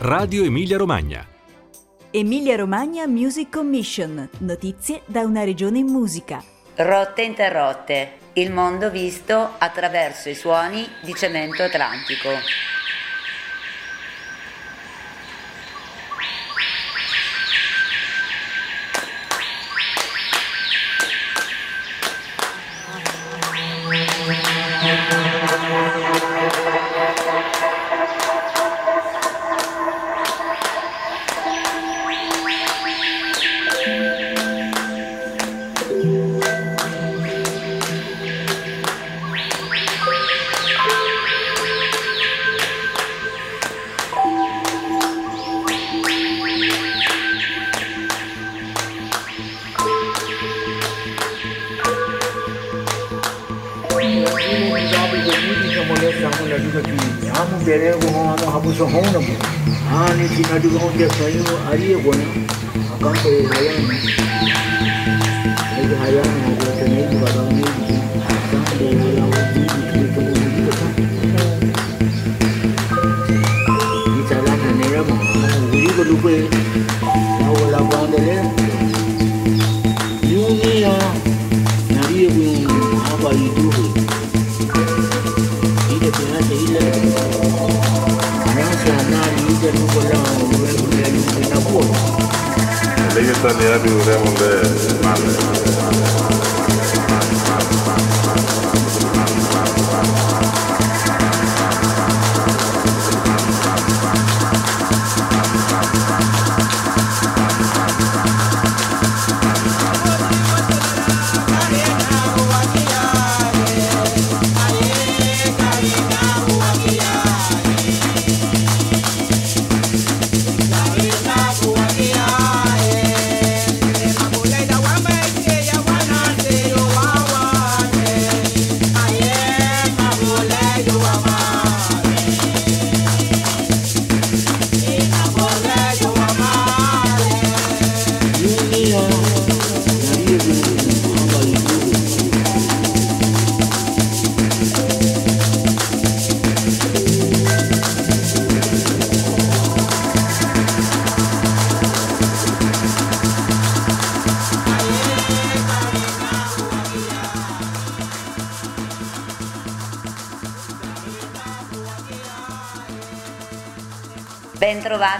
Radio Emilia Romagna. Emilia Romagna Music Commission. Notizie da una regione in musica. Rotte interrotte. Il mondo visto attraverso i suoni di cemento atlantico. bueno, acá se desmayan. Ellos allá el de la el agua, el el el போகும் இலக்கியத்தான் யாரும் ஒரே வந்து நான்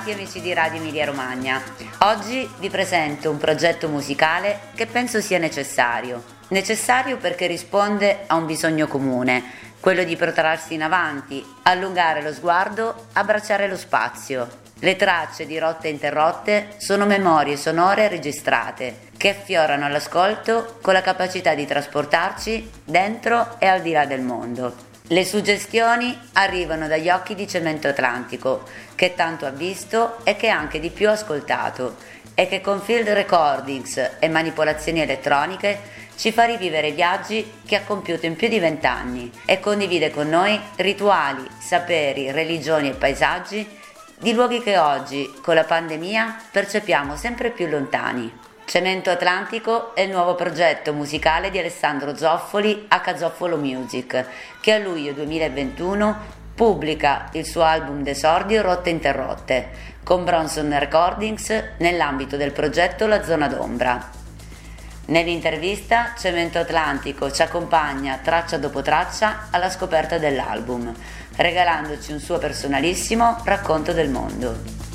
Bentrovati amici di Radio Emilia Romagna. Oggi vi presento un progetto musicale che penso sia necessario. Necessario perché risponde a un bisogno comune, quello di protrarsi in avanti, allungare lo sguardo, abbracciare lo spazio. Le tracce di Rotte Interrotte sono memorie sonore registrate che affiorano all'ascolto con la capacità di trasportarci dentro e al di là del mondo. Le suggestioni arrivano dagli occhi di Cemento Atlantico, che tanto ha visto e che anche di più ha ascoltato, e che con field recordings e manipolazioni elettroniche ci fa rivivere viaggi che ha compiuto in più di vent'anni e condivide con noi rituali, saperi, religioni e paesaggi di luoghi che oggi, con la pandemia, percepiamo sempre più lontani. Cemento Atlantico è il nuovo progetto musicale di Alessandro Zoffoli a Zoffolo Music, che a luglio 2021 pubblica il suo album d'esordio Rotte Interrotte, con Bronson Recordings nell'ambito del progetto La Zona d'Ombra. Nell'intervista Cemento Atlantico ci accompagna traccia dopo traccia alla scoperta dell'album, regalandoci un suo personalissimo racconto del mondo.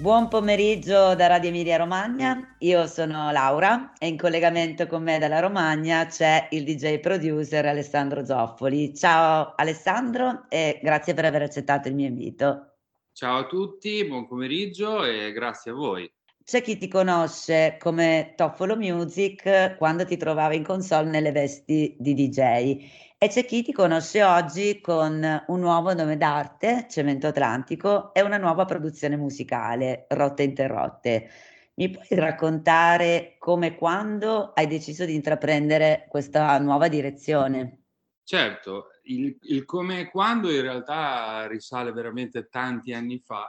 Buon pomeriggio da Radio Emilia Romagna, io sono Laura e in collegamento con me dalla Romagna c'è il DJ producer Alessandro Zoffoli. Ciao Alessandro e grazie per aver accettato il mio invito. Ciao a tutti, buon pomeriggio e grazie a voi. C'è chi ti conosce come Toffolo Music quando ti trovava in console nelle vesti di DJ e c'è chi ti conosce oggi con un nuovo nome d'arte, Cemento Atlantico, e una nuova produzione musicale, Rotte Interrotte. Mi puoi raccontare come e quando hai deciso di intraprendere questa nuova direzione? Certo, il, il come e quando in realtà risale veramente tanti anni fa,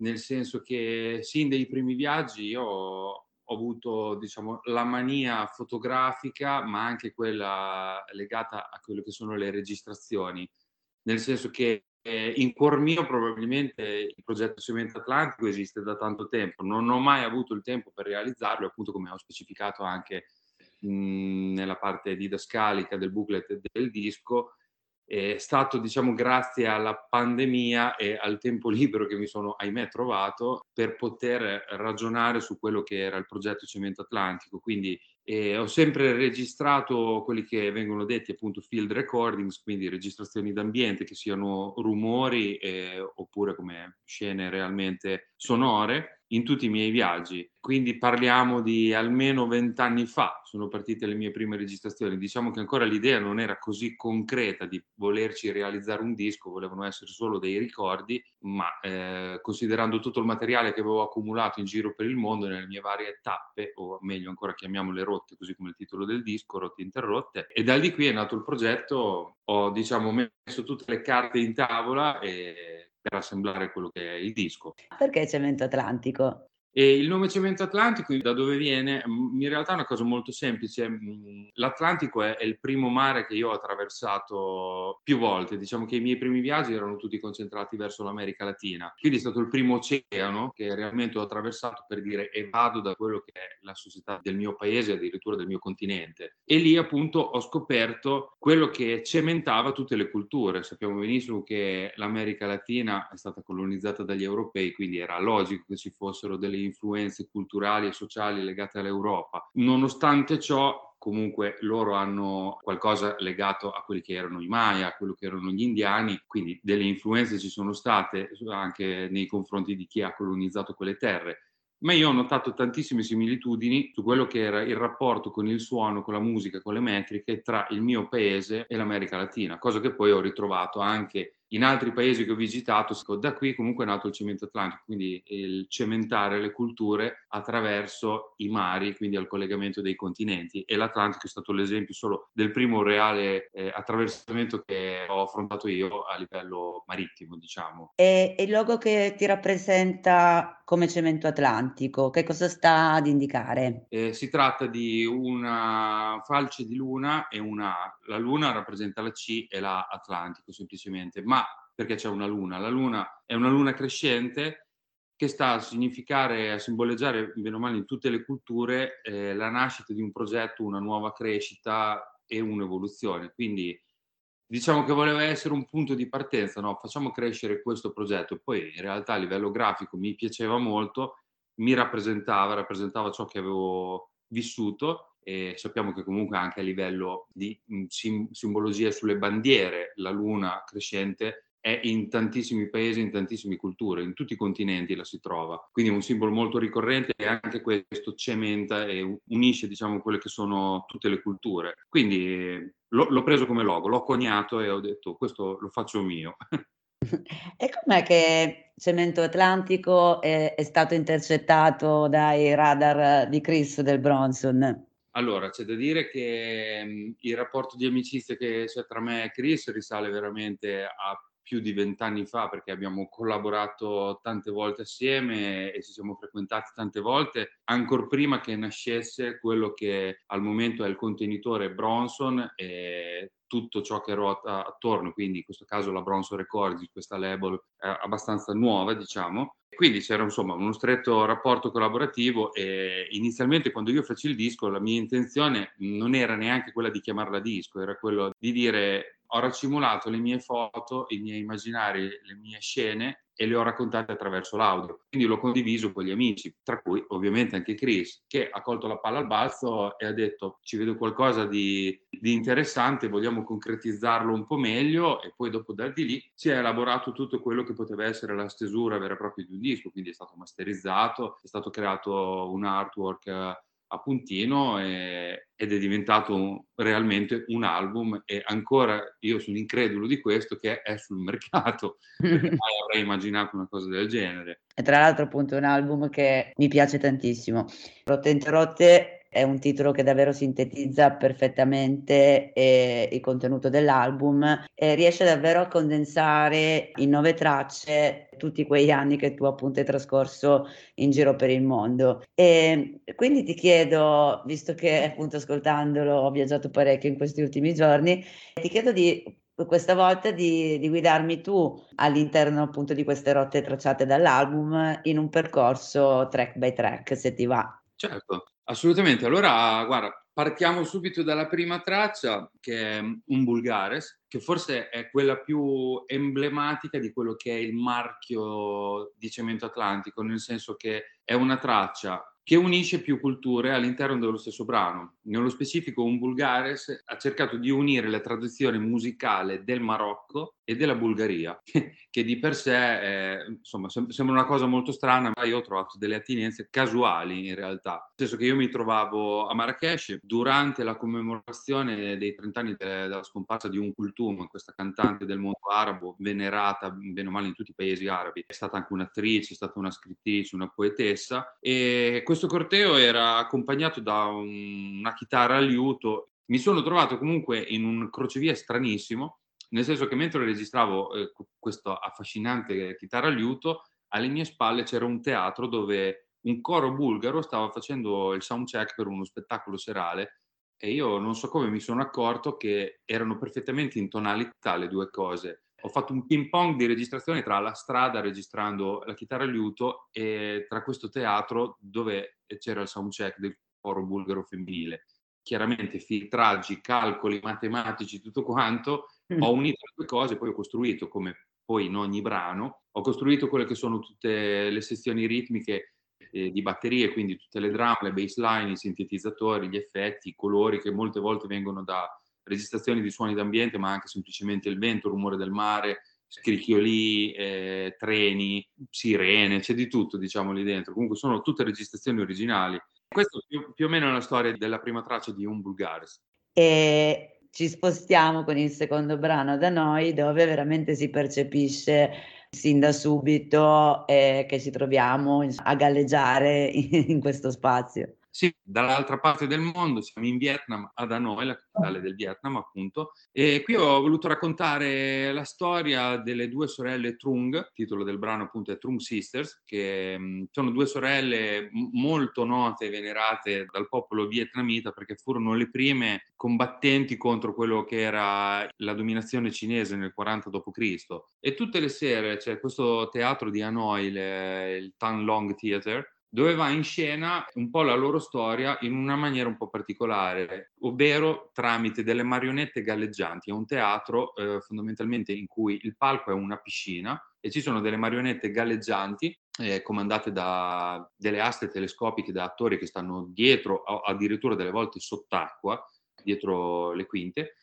nel senso che sin dai primi viaggi io ho, avuto diciamo, la mania fotografica, ma anche quella legata a quelle che sono le registrazioni, nel senso che eh, in cuor mio probabilmente il progetto Cemento Atlantico esiste da tanto tempo, non ho mai avuto il tempo per realizzarlo, appunto come ho specificato anche mh, nella parte didascalica del booklet del disco, è stato, diciamo, grazie alla pandemia e al tempo libero che mi sono, ahimè, trovato per poter ragionare su quello che era il progetto Cemento Atlantico. Quindi eh, ho sempre registrato quelli che vengono detti appunto field recordings, quindi registrazioni d'ambiente, che siano rumori eh, oppure come scene realmente sonore in tutti i miei viaggi. Quindi parliamo di almeno vent'anni fa, sono partite le mie prime registrazioni. Diciamo che ancora l'idea non era così concreta di volerci realizzare un disco, volevano essere solo dei ricordi, ma eh, considerando tutto il materiale che avevo accumulato in giro per il mondo nelle mie varie tappe, o meglio ancora chiamiamole rotte, così come il titolo del disco, rotte interrotte, e da lì qui è nato il progetto, ho diciamo messo tutte le carte in tavola e per assemblare quello che è il disco. Perché Cemento Atlantico? E il nome Cemento Atlantico da dove viene? In realtà è una cosa molto semplice. L'Atlantico è, il primo mare che io ho attraversato più volte. Diciamo che i miei primi viaggi erano tutti concentrati verso l'America Latina. Quindi è stato il primo oceano che realmente ho attraversato per dire evado da quello che è la società del mio paese, addirittura del mio continente. E lì appunto ho scoperto quello che cementava tutte le culture. Sappiamo benissimo che l'America Latina è stata colonizzata dagli europei, quindi era logico che ci fossero delle influenze culturali e sociali legate all'Europa. Nonostante ciò, comunque loro hanno qualcosa legato a quelli che erano i Maya, a quello che erano gli indiani, quindi delle influenze ci sono state anche nei confronti di chi ha colonizzato quelle terre. Ma io ho notato tantissime similitudini su quello che era il rapporto con il suono, con la musica, con le metriche tra il mio paese e l'America Latina, cosa che poi ho ritrovato anche in altri paesi che ho visitato, da qui comunque è nato il cemento atlantico, quindi il cementare le culture attraverso i mari, quindi al collegamento dei continenti. E l'Atlantico è stato l'esempio solo del primo reale eh, attraversamento che ho affrontato io a livello marittimo, diciamo. E, il logo che ti rappresenta come cemento atlantico, che cosa sta ad indicare? Eh, si tratta di una falce di luna e una A. La luna rappresenta la C e la Atlantico semplicemente, ma perché c'è una luna. La luna è una luna crescente che sta a significare, a simboleggiare, bene o male in tutte le culture, eh, la nascita di un progetto, una nuova crescita e un'evoluzione. Quindi diciamo che voleva essere un punto di partenza, no? facciamo crescere questo progetto. Poi in realtà a livello grafico mi piaceva molto, mi rappresentava, rappresentava ciò che avevo vissuto e sappiamo che comunque anche a livello di sim- simbologia sulle bandiere la luna crescente è in tantissimi paesi, in tantissime culture, in tutti i continenti la si trova. Quindi è un simbolo molto ricorrente e anche questo cementa e unisce, diciamo, quelle che sono tutte le culture. Quindi l'ho, l'ho preso come logo, l'ho coniato e ho detto questo lo faccio mio. E com'è che Cemento Atlantico è, è stato intercettato dai radar di Chris del Bronson? Allora, c'è da dire che mh, il rapporto di amicizia che c'è tra me e Chris risale veramente a più di vent'anni fa perché abbiamo collaborato tante volte assieme e ci siamo frequentati tante volte, ancora prima che nascesse quello che al momento è il contenitore Bronson e tutto ciò che ruota attorno, quindi in questo caso la Bronson Records, questa label eh, abbastanza nuova, diciamo. Quindi c'era insomma uno stretto rapporto collaborativo e inizialmente quando io feci il disco la mia intenzione non era neanche quella di chiamarla disco, era quello di dire ho racimolato le mie foto, i miei immaginari, le mie scene e le ho raccontate attraverso l'audio. Quindi l'ho condiviso con gli amici, tra cui ovviamente anche Chris, che ha colto la palla al balzo e ha detto ci vedo qualcosa di, di interessante, vogliamo concretizzarlo un po' meglio e poi dopo da di lì si è elaborato tutto quello che poteva essere la stesura vera e propria di un disco, quindi è stato masterizzato, è stato creato un artwork a puntino e, ed è diventato realmente un album e ancora io sono incredulo di questo che è sul mercato, mai avrei immaginato una cosa del genere. E tra l'altro appunto è un album che mi piace tantissimo. Rotte Interrotte è un titolo che davvero sintetizza perfettamente eh, il contenuto dell'album e riesce davvero a condensare in nove tracce tutti quegli anni che tu appunto hai trascorso in giro per il mondo. E quindi ti chiedo, visto che appunto ascoltandolo ho viaggiato parecchio in questi ultimi giorni, ti chiedo di questa volta di, di, guidarmi tu all'interno appunto di queste rotte tracciate dall'album in un percorso track by track, se ti va. Certo, assolutamente. Allora, guarda, partiamo subito dalla prima traccia, che è un Bulgares, che forse è quella più emblematica di quello che è il marchio di Cemento Atlantico, nel senso che è una traccia che unisce più culture all'interno dello stesso brano. Nello specifico, un Bulgares ha cercato di unire la tradizione musicale del Marocco e della Bulgaria, che di per sé è, insomma, sembra una cosa molto strana, ma io ho trovato delle attinenze casuali in realtà. Nel senso che io mi trovavo a Marrakesh durante la commemorazione dei 30 anni della scomparsa di Un Kultum, questa cantante del mondo arabo, venerata bene o male in tutti i paesi arabi. È stata anche un'attrice, è stata una scrittrice, una poetessa e questo corteo era accompagnato da un, una chitarra a liuto. Mi sono trovato comunque in un crocevia stranissimo nel senso che mentre registravo eh, questa affascinante chitarra a liuto, alle mie spalle c'era un teatro dove un coro bulgaro stava facendo il soundcheck per uno spettacolo serale e io non so come mi sono accorto che erano perfettamente in tonalità le due cose. Ho fatto un ping pong di registrazione tra la strada registrando la chitarra liuto e tra questo teatro dove c'era il soundcheck del coro bulgaro femminile. Chiaramente filtraggi, calcoli matematici, tutto quanto, Mm. Ho unito le due cose, poi ho costruito, come poi in ogni brano, ho costruito quelle che sono tutte le sezioni ritmiche eh, di batterie, quindi tutte le drum, le bassline, i sintetizzatori, gli effetti, i colori che molte volte vengono da registrazioni di suoni d'ambiente, ma anche semplicemente il vento, il rumore del mare, scricchioli, eh, treni, sirene, c'è di tutto diciamo lì dentro. Comunque sono tutte registrazioni originali. Questo più, più o meno la storia della prima traccia di Un Bulgares. E ci spostiamo con il secondo brano da noi dove veramente si percepisce sin da subito eh, che ci troviamo a galleggiare in, in questo spazio. Sì, dall'altra parte del mondo, siamo in Vietnam, ad Hanoi, la capitale del Vietnam appunto, e qui ho voluto raccontare la storia delle due sorelle Trung, titolo del brano appunto è Trung Sisters, che mm, sono due sorelle molto note e venerate dal popolo vietnamita perché furono le prime combattenti contro quello che era la dominazione cinese nel 40 d.C. E tutte le sere c'è questo teatro di Hanoi, il Tan Long Theater, dove va in scena un po' la loro storia in una maniera un po' particolare, ovvero tramite delle marionette galleggianti. È un teatro eh, fondamentalmente in cui il palco è una piscina e ci sono delle marionette galleggianti eh, comandate da delle aste telescopiche da attori che stanno dietro, addirittura delle volte sott'acqua, dietro le quinte.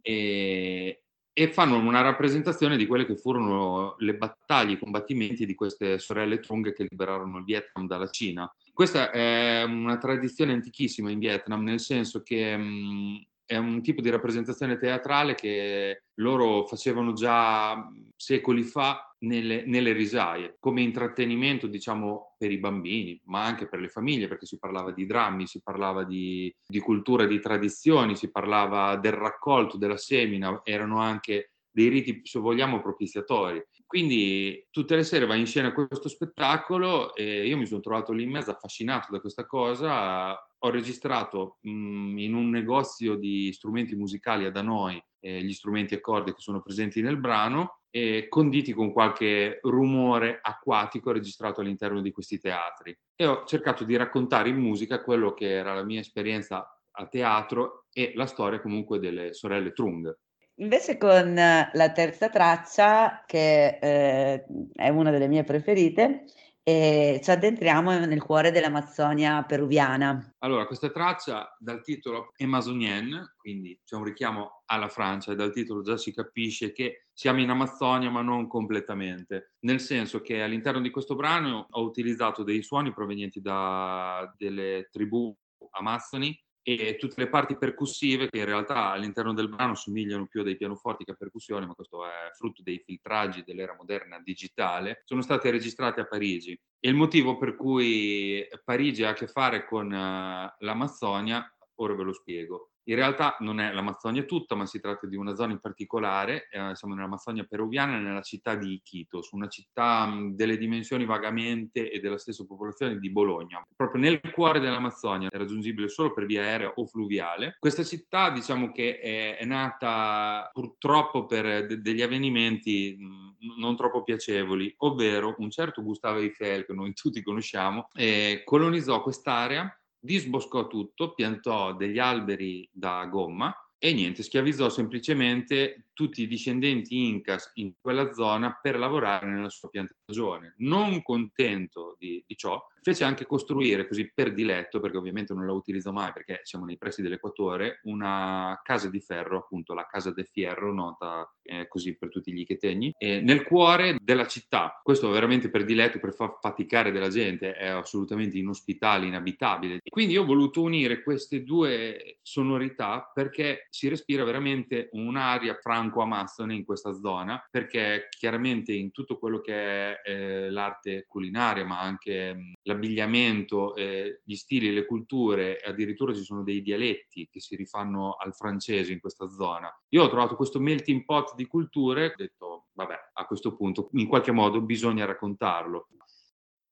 E, e fanno una rappresentazione di quelle che furono le battaglie, i combattimenti di queste sorelle Trung che liberarono il Vietnam dalla Cina. Questa è una tradizione antichissima in Vietnam, nel senso che mh, è un tipo di rappresentazione teatrale che loro facevano già secoli fa nelle, nelle, risaie, come intrattenimento, diciamo, per i bambini, ma anche per le famiglie, perché si parlava di drammi, si parlava di, di cultura, di tradizioni, si parlava del raccolto, della semina, erano anche dei riti, se vogliamo, propiziatori. Quindi tutte le sere va in scena questo spettacolo e io mi sono trovato lì in mezzo affascinato da questa cosa. Ho registrato mh, in un negozio di strumenti musicali da noi eh, gli strumenti a corde che sono presenti nel brano e conditi con qualche rumore acquatico registrato all'interno di questi teatri. E ho cercato di raccontare in musica quello che era la mia esperienza a teatro e la storia comunque delle sorelle Trung. Invece con la terza traccia, che eh, è una delle mie preferite, e ci addentriamo nel cuore dell'Amazzonia peruviana. Allora, questa traccia dal titolo Amazonien, quindi c'è un richiamo alla Francia e dal titolo già si capisce che siamo in Amazzonia ma non completamente, nel senso che all'interno di questo brano ho utilizzato dei suoni provenienti da delle tribù amazzoni e tutte le parti percussive che in realtà all'interno del brano somigliano più a dei pianoforti che a percussioni, ma questo è frutto dei filtraggi dell'era moderna digitale, sono state registrate a Parigi. E il motivo per cui Parigi ha a che fare con uh, l'Amazzonia, ora ve lo spiego. In realtà non è l'Amazzonia tutta, ma si tratta di una zona in particolare, eh, siamo nell'Amazzonia peruviana, nella città di Iquitos, una città mh, delle dimensioni vagamente e della stessa popolazione di Bologna, proprio nel cuore dell'Amazzonia, raggiungibile solo per via aerea o fluviale. Questa città diciamo che è, è nata purtroppo per de- degli avvenimenti mh, non troppo piacevoli, ovvero un certo Gustavo Eiffel, che noi tutti conosciamo, eh, colonizzò quest'area disboscò tutto, piantò degli alberi da gomma e niente, schiavizzò semplicemente tutti i discendenti Incas in quella zona per lavorare nella sua piantagione. Non contento di, di, ciò, fece anche costruire così per diletto, perché ovviamente non la utilizzo mai perché siamo nei pressi dell'equatore, una casa di ferro, appunto la Casa de Fierro, nota eh, così per tutti gli chetegni, nel cuore della città. Questo veramente per diletto, per far faticare della gente, è assolutamente inospitale, inabitabile. Quindi io ho voluto unire queste due sonorità perché si respira veramente un'aria franco-amazzone in questa zona, perché chiaramente in tutto quello che è eh, l'arte culinaria, ma anche mh, l'abbigliamento, eh, gli stili, le culture, addirittura ci sono dei dialetti che si rifanno al francese in questa zona. Io ho trovato questo melting pot di culture, ho detto, vabbè, a questo punto in qualche modo bisogna raccontarlo.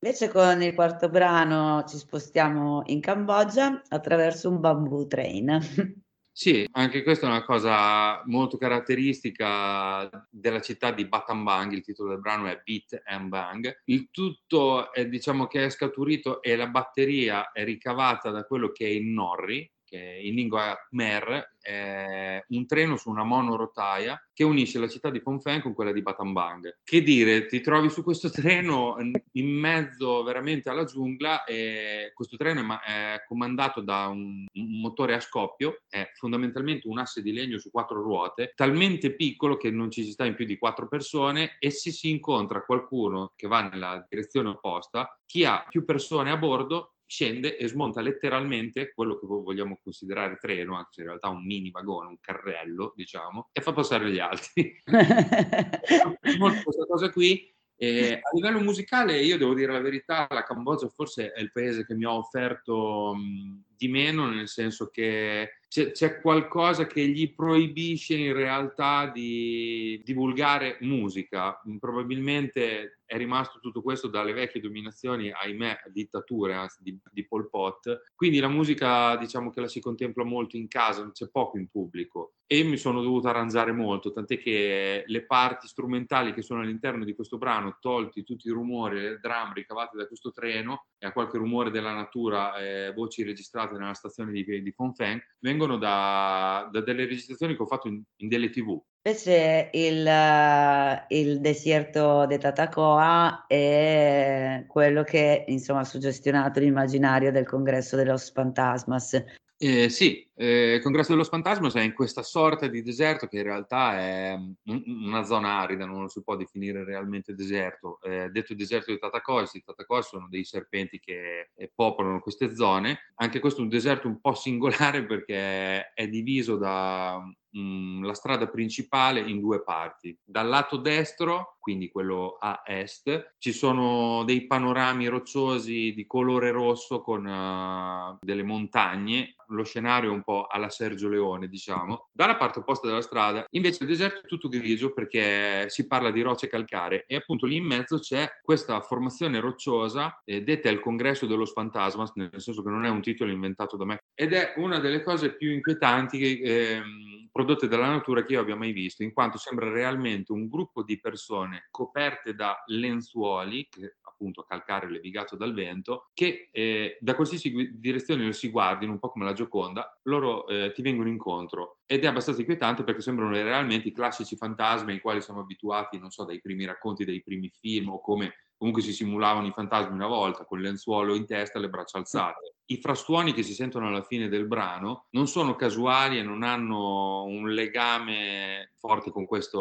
Invece con il quarto brano ci spostiamo in Cambogia attraverso un bamboo train. Sì, anche questa è una cosa molto caratteristica della città di Battambang, il titolo del brano è Beat and Bang. Il tutto è, diciamo che è scaturito e la batteria è ricavata da quello che è il Norri, che in lingua Khmer è un treno su una monorotaia che unisce la città di Phnom con quella di Battambang. Che dire, ti trovi su questo treno in mezzo veramente alla giungla e questo treno è, ma- è comandato da un, un, motore a scoppio, è fondamentalmente un asse di legno su quattro ruote, talmente piccolo che non ci si sta in più di quattro persone e se si incontra qualcuno che va nella direzione opposta, chi ha più persone a bordo scende e smonta letteralmente quello che vogliamo considerare treno, anche se in realtà un mini vagone, un carrello, diciamo, e fa passare gli altri. questa cosa qui. E a livello musicale, io devo dire la verità, la Cambogia forse è il paese che mi ha offerto mh, di meno, nel senso che c'è, c'è, qualcosa che gli proibisce in realtà di divulgare musica. Probabilmente è rimasto tutto questo dalle vecchie dominazioni, ahimè, dittature anzi, di, di Pol Pot. Quindi la musica, diciamo che la si contempla molto in casa, c'è poco in pubblico. E mi sono dovuto arrangiare molto, tant'è che le parti strumentali che sono all'interno di questo brano, tolti tutti i rumori, le drum ricavate da questo treno e a qualche rumore della natura, eh, voci registrate nella stazione di, di Fonfeng, vengono da, da, delle registrazioni che ho fatto in, in delle tv. Invece il, il deserto di Tatacoa è quello che insomma ha suggestionato l'immaginario del congresso dello Fantasmas. Eh, sì, eh, il congresso dello Fantasmas è in questa sorta di deserto che in realtà è una zona arida, non lo si può definire realmente deserto. Eh, detto deserto di Tatacoa, i Tatacoa sono dei serpenti che eh, popolano queste zone. Anche questo è un deserto un po' singolare perché è diviso da mh, la strada principale in due parti. Dal lato destro, quindi quello a est, ci sono dei panorami rocciosi di colore rosso con uh, delle montagne. Lo scenario è un po' alla Sergio Leone, diciamo. Dalla parte opposta della strada, invece, il deserto è tutto grigio perché si parla di rocce calcaree e appunto lì in mezzo c'è questa formazione rocciosa, eh, detta il congresso dello Fantasmas, nel senso che non è un titolo inventato da me, ed è una delle cose più inquietanti che, eh, prodotte dalla natura che io abbia mai visto, in quanto sembra realmente un gruppo di persone coperte da lenzuoli, che appunto calcare levigato dal vento, che eh, da qualsiasi direzione si guardino, un po' come la Gioconda, loro eh, ti vengono incontro. Ed è abbastanza inquietante perché sembrano realmente i classici fantasmi ai quali siamo abituati, non so, dai primi racconti, dai primi film o come comunque si simulavano i fantasmi una volta, con il lenzuolo in testa e le braccia alzate. I frastuoni che si sentono alla fine del brano non sono casuali e non hanno un legame forte con questa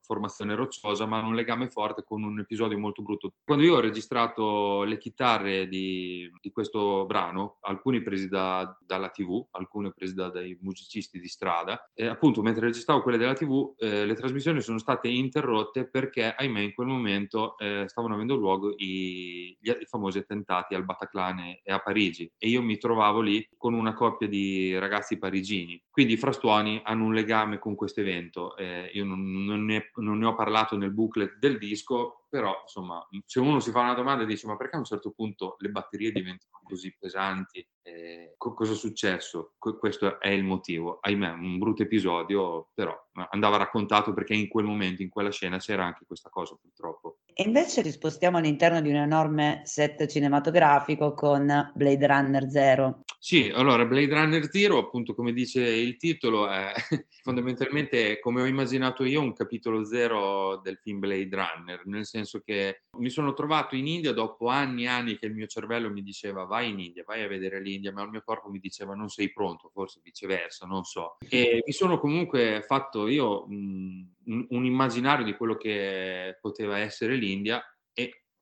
formazione rocciosa, ma hanno un legame forte con un episodio molto brutto. Quando io ho registrato le chitarre di, di questo brano, alcuni presi da, dalla TV, alcune prese da, dai musicisti di strada, e appunto mentre registravo quelle della TV, eh, le trasmissioni sono state interrotte perché, ahimè, in quel momento eh, stavano avendo luogo i, gli, i famosi attentati al Bataclan e a Parigi e io mi trovavo lì con una coppia di ragazzi parigini. Quindi i frastuoni hanno un legame con questo evento. Eh, io non, non, ne, non ne ho parlato nel booklet del disco, però insomma, se uno si fa una domanda e dice ma perché a un certo punto le batterie diventano così pesanti? Eh, co- cosa è successo? Que- questo è il motivo. Ahimè, un brutto episodio, però andava raccontato perché in quel momento, in quella scena, c'era anche questa cosa purtroppo. E invece ci spostiamo all'interno di un enorme set cinematografico con Blade Runner Zero. Sì, allora Blade Runner Zero, appunto come dice il titolo, è fondamentalmente, come ho immaginato io, un capitolo zero del film Blade Runner, nel senso che mi sono trovato in India dopo anni e anni che il mio cervello mi diceva vai in India, vai a vedere l'India, ma il mio corpo mi diceva non sei pronto, forse viceversa, non so. E mi sono comunque fatto io mh, un immaginario di quello che poteva essere l'India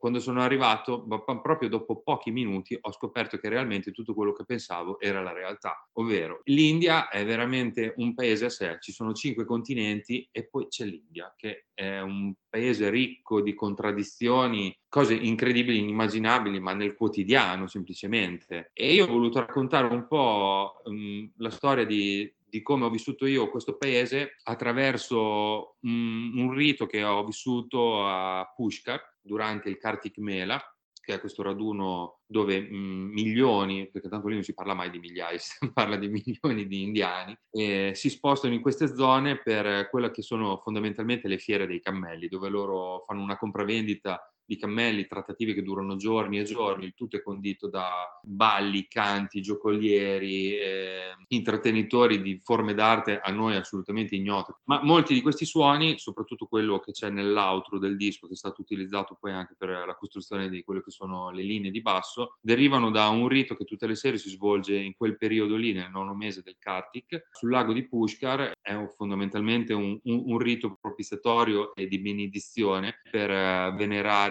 quando sono arrivato, proprio dopo pochi minuti, ho scoperto che realmente tutto quello che pensavo era la realtà, ovvero l'India è veramente un paese a sé, ci sono cinque continenti e poi c'è l'India, che è un paese ricco di contraddizioni, cose incredibili, inimmaginabili, ma nel quotidiano semplicemente. E io ho voluto raccontare un po' um, la storia di, di come ho vissuto io questo paese attraverso un, un rito che ho vissuto a Pushkar durante il Kartik Mela, che è questo raduno dove mh, milioni, perché tanto lì non si parla mai di migliaia, si parla di milioni di indiani, eh, si spostano in queste zone per quelle che sono fondamentalmente le fiere dei cammelli, dove loro fanno una compravendita di cammelli, trattative che durano giorni e giorni, il tutto è condito da balli, canti, giocolieri, eh, intrattenitori di forme d'arte a noi assolutamente ignote. Ma molti di questi suoni, soprattutto quello che c'è nell'outro del disco, che è stato utilizzato poi anche per la costruzione di quelle che sono le linee di basso, derivano da un rito che tutte le sere si svolge in quel periodo lì, nel nono mese del Kartik, sul lago di Pushkar. È fondamentalmente un, un, un, rito propiziatorio e di benedizione per uh,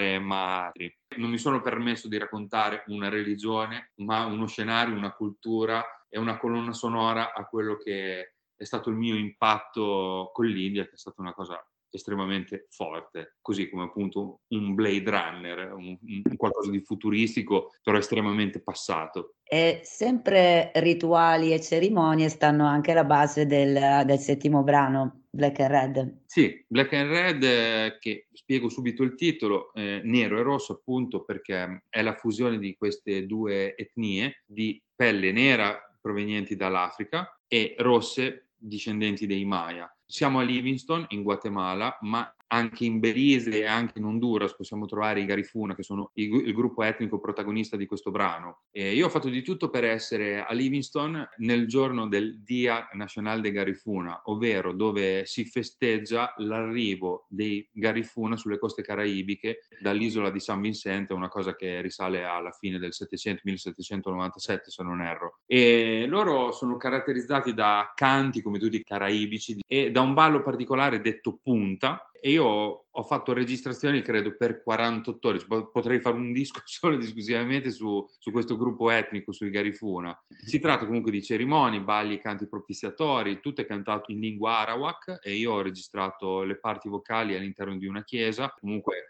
venerare madri. Non mi sono permesso di raccontare una religione, ma uno scenario, una cultura e una colonna sonora a quello che è stato il mio impatto con l'India, che è stata una cosa estremamente forte, così come appunto un Blade Runner, un, un qualcosa di futuristico, però estremamente passato. E sempre rituali e cerimonie stanno anche alla base del, del settimo brano, Black and Red. Sì, Black and Red, eh, che spiego subito il titolo, eh, nero e rosso appunto perché è la fusione di queste due etnie di pelle nera provenienti dall'Africa e rosse discendenti dei Maya. Siamo a Livingston, in Guatemala, ma anche in Belize e anche in Honduras possiamo trovare i Garifuna, che sono il, il gruppo etnico protagonista di questo brano. E io ho fatto di tutto per essere a Livingston nel giorno del Dia Nacional de Garifuna, ovvero dove si festeggia l'arrivo dei Garifuna sulle coste caraibiche dall'isola di San Vincente, una cosa che risale alla fine del 700, 1797 se non erro. E loro sono caratterizzati da canti come tutti i caraibici e da un ballo particolare detto punta, e io ho fatto registrazioni credo per 48 ore, potrei fare un disco solo ed esclusivamente su, su, questo gruppo etnico, sui Garifuna. Si tratta comunque di cerimonie, balli, canti propiziatori, tutto è cantato in lingua arawak e io ho registrato le parti vocali all'interno di una chiesa, comunque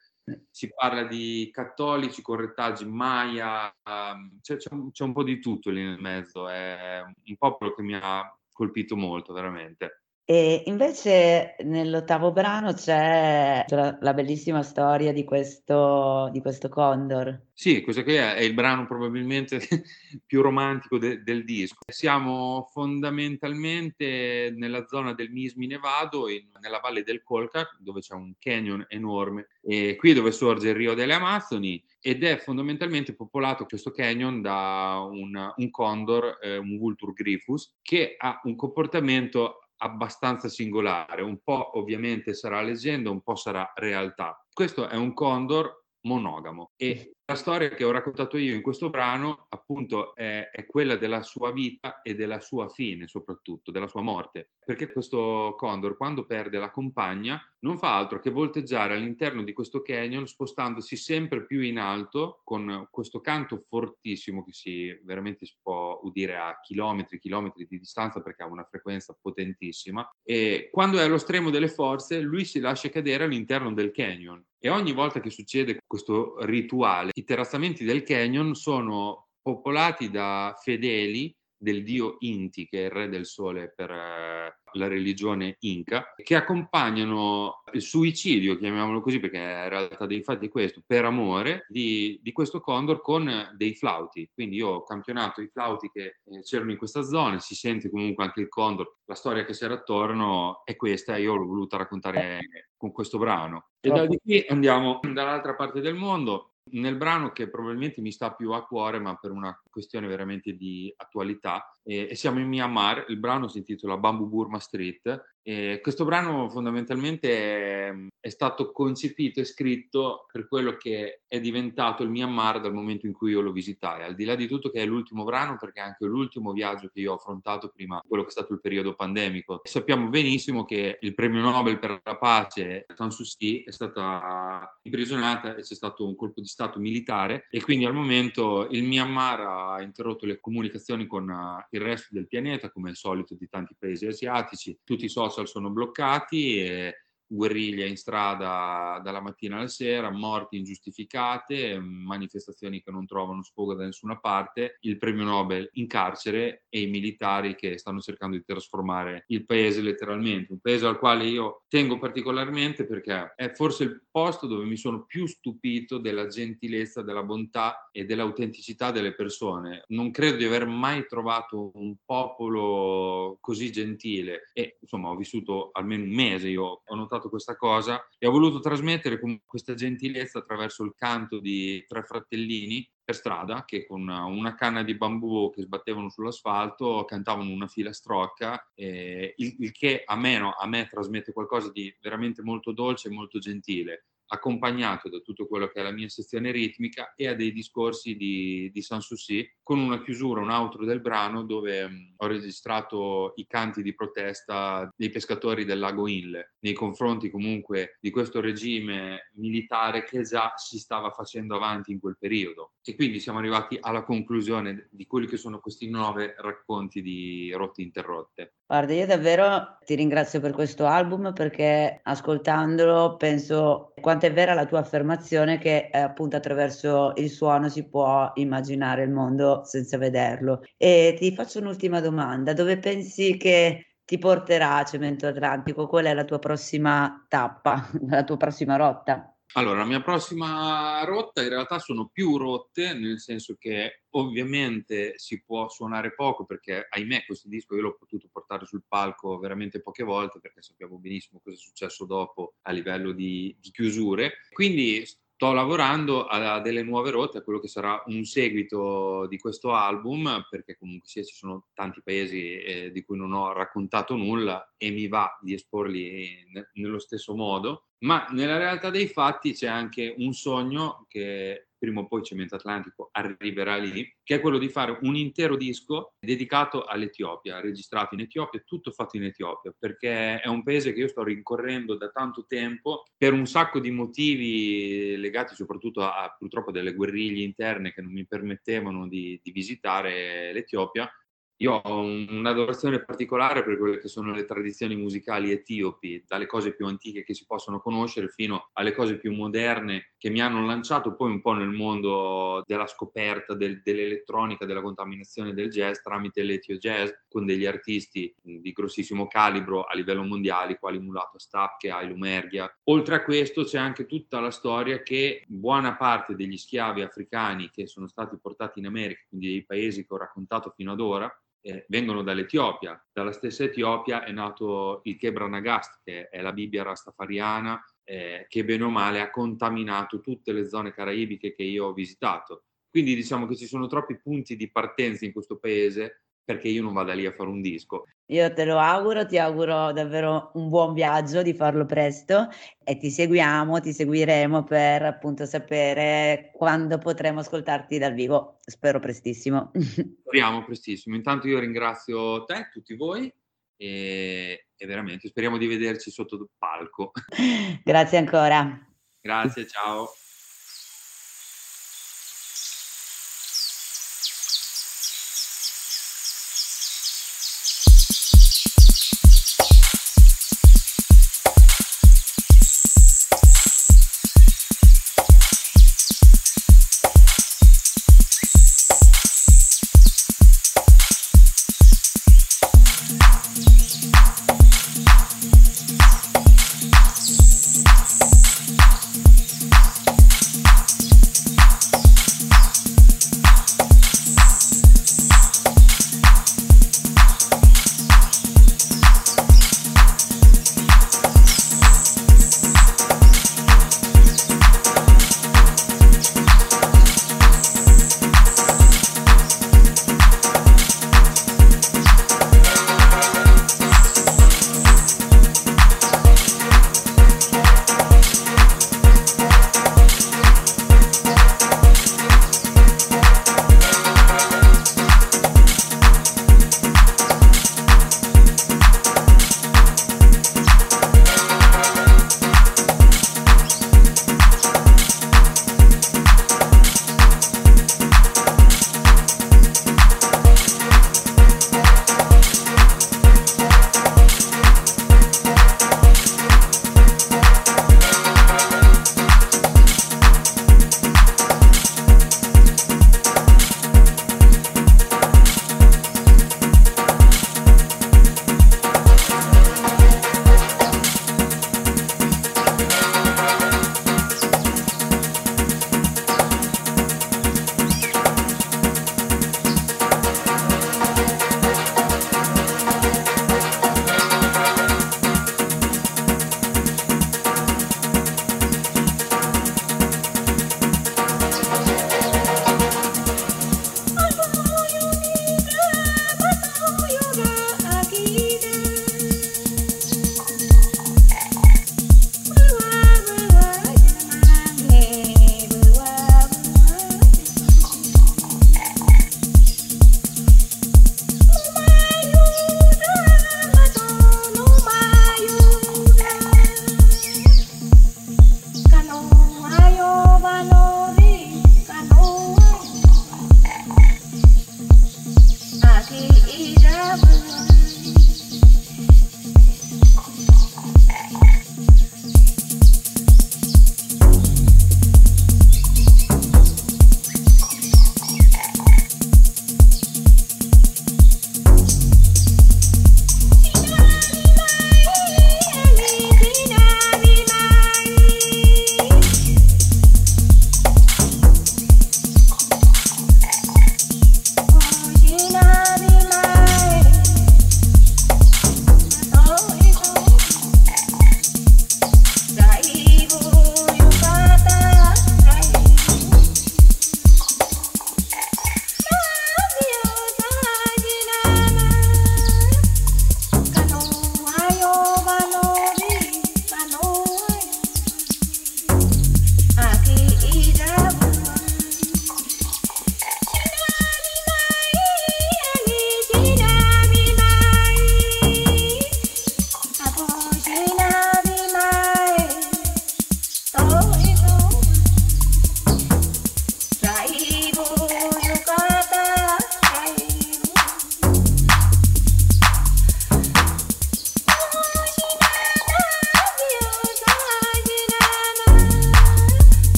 si parla di cattolici con rettaggi maya, um, c'è, c'è, un, c'è un po' di tutto lì nel mezzo, è un popolo che mi ha colpito molto veramente. E invece nell'ottavo brano c'è la, bellissima storia di questo, di questo condor. Sì, questo qui è, è il brano probabilmente più romantico de, del disco. Siamo fondamentalmente nella zona del Mismi Nevado, in, nella valle del Colcar, dove c'è un canyon enorme, e qui dove sorge il Rio delle Amazzoni, ed è fondamentalmente popolato questo canyon da un, un condor, eh, un Vultur Griffus, che ha un comportamento abbastanza singolare, un po' ovviamente sarà leggenda, un po' sarà realtà. Questo è un condor monogamo. E la storia che ho raccontato io in questo brano, appunto, è, è, quella della sua vita e della sua fine, soprattutto, della sua morte. Perché questo condor, quando perde la compagna, non fa altro che volteggiare all'interno di questo canyon, spostandosi sempre più in alto, con questo canto fortissimo che si veramente si può udire a chilometri, chilometri di distanza perché ha una frequenza potentissima. E quando è allo stremo delle forze, lui si lascia cadere all'interno del canyon. E ogni volta che succede questo rituale, i terrazzamenti del canyon sono popolati da fedeli del dio Inti, che è il re del sole per eh, la religione inca, che accompagnano il suicidio, chiamiamolo così, perché in realtà dei fatti è questo, per amore di, di, questo condor con dei flauti. Quindi io ho campionato i flauti che eh, c'erano in questa zona, si sente comunque anche il condor, la storia che c'era attorno è questa io l'ho voluta raccontare con questo brano. E da qui andiamo dall'altra parte del mondo, nel brano che probabilmente mi sta più a cuore, ma per una questione veramente di attualità, e, e siamo in Myanmar, il brano si intitola Bamboo Burma Street e questo brano fondamentalmente è, è, stato concepito e scritto per quello che è diventato il Myanmar dal momento in cui io lo visitai, al di là di tutto che è l'ultimo brano perché è anche l'ultimo viaggio che io ho affrontato prima quello che è stato il periodo pandemico. Sappiamo benissimo che il premio Nobel per la pace, San Suu Kyi, è stata imprigionata e c'è stato un colpo di stato militare e quindi al momento il Myanmar ha interrotto le comunicazioni con il resto del pianeta, come al solito di tanti paesi asiatici, tutti i social sono bloccati e guerriglia in strada dalla mattina alla sera, morti ingiustificate, manifestazioni che non trovano sfogo da nessuna parte, il premio Nobel in carcere e i militari che stanno cercando di trasformare il paese letteralmente, un paese al quale io tengo particolarmente perché è forse il posto dove mi sono più stupito della gentilezza, della bontà e dell'autenticità delle persone. Non credo di aver mai trovato un popolo così gentile e insomma ho vissuto almeno un mese, io ho notato questa cosa e ho voluto trasmettere questa gentilezza attraverso il canto di tre fratellini per strada che con una canna di bambù che sbattevano sull'asfalto cantavano una filastrocca, eh, il, il, che a me, no, a me trasmette qualcosa di veramente molto dolce e molto gentile accompagnato da tutto quello che è la mia sezione ritmica e a dei discorsi di, di Sanssouci con una chiusura, un outro del brano dove mm, ho registrato i canti di protesta dei pescatori del lago Inle nei confronti comunque di questo regime militare che già si stava facendo avanti in quel periodo. E quindi siamo arrivati alla conclusione di quelli che sono questi nove racconti di Rotte Interrotte. Guarda, io davvero ti ringrazio per questo album perché ascoltandolo penso quanto è vera la tua affermazione che eh, appunto attraverso il suono si può immaginare il mondo senza vederlo. E ti faccio un'ultima domanda, dove pensi che ti porterà Cemento Atlantico? Qual è la tua prossima tappa, la tua prossima rotta? Allora, la mia prossima rotta in realtà sono più rotte, nel senso che ovviamente si può suonare poco perché ahimè questo disco io l'ho potuto portare sul palco veramente poche volte perché sappiamo benissimo cosa è successo dopo a livello di, di chiusure. Quindi sto lavorando a, delle nuove rotte, a quello che sarà un seguito di questo album, perché comunque sì, ci sono tanti paesi eh, di cui non ho raccontato nulla e mi va di esporli ne, nello stesso modo, ma nella realtà dei fatti c'è anche un sogno che prima o poi Cemento Atlantico arriverà lì, che è quello di fare un intero disco dedicato all'Etiopia, registrato in Etiopia, tutto fatto in Etiopia, perché è un paese che io sto rincorrendo da tanto tempo per un sacco di motivi legati soprattutto a, purtroppo delle guerriglie interne che non mi permettevano di, di visitare l'Etiopia io ho un'adorazione particolare per quelle che sono le tradizioni musicali etiopi, dalle cose più antiche che si possono conoscere fino alle cose più moderne che mi hanno lanciato poi un po' nel mondo della scoperta del, dell'elettronica, della contaminazione del jazz tramite l'Etio Jazz con degli artisti di grossissimo calibro a livello mondiale, quali Mulato Stapke, Ailu Merghia. Oltre a questo c'è anche tutta la storia che buona parte degli schiavi africani che sono stati portati in America, quindi dei paesi che ho raccontato fino ad ora, eh, vengono dall'Etiopia. Dalla stessa Etiopia è nato il Kebra Nagast, che è la Bibbia rastafariana, eh, che bene o male ha contaminato tutte le zone caraibiche che io ho visitato. Quindi diciamo che ci sono troppi punti di partenza in questo paese perché io non vada lì a fare un disco. Io te lo auguro, ti auguro davvero un buon viaggio, di farlo presto e ti seguiamo, ti seguiremo per appunto sapere quando potremo ascoltarti dal vivo. Spero prestissimo. Speriamo prestissimo. Intanto io ringrazio te, tutti voi e, e veramente speriamo di vederci sotto il palco. Grazie ancora. Grazie, ciao.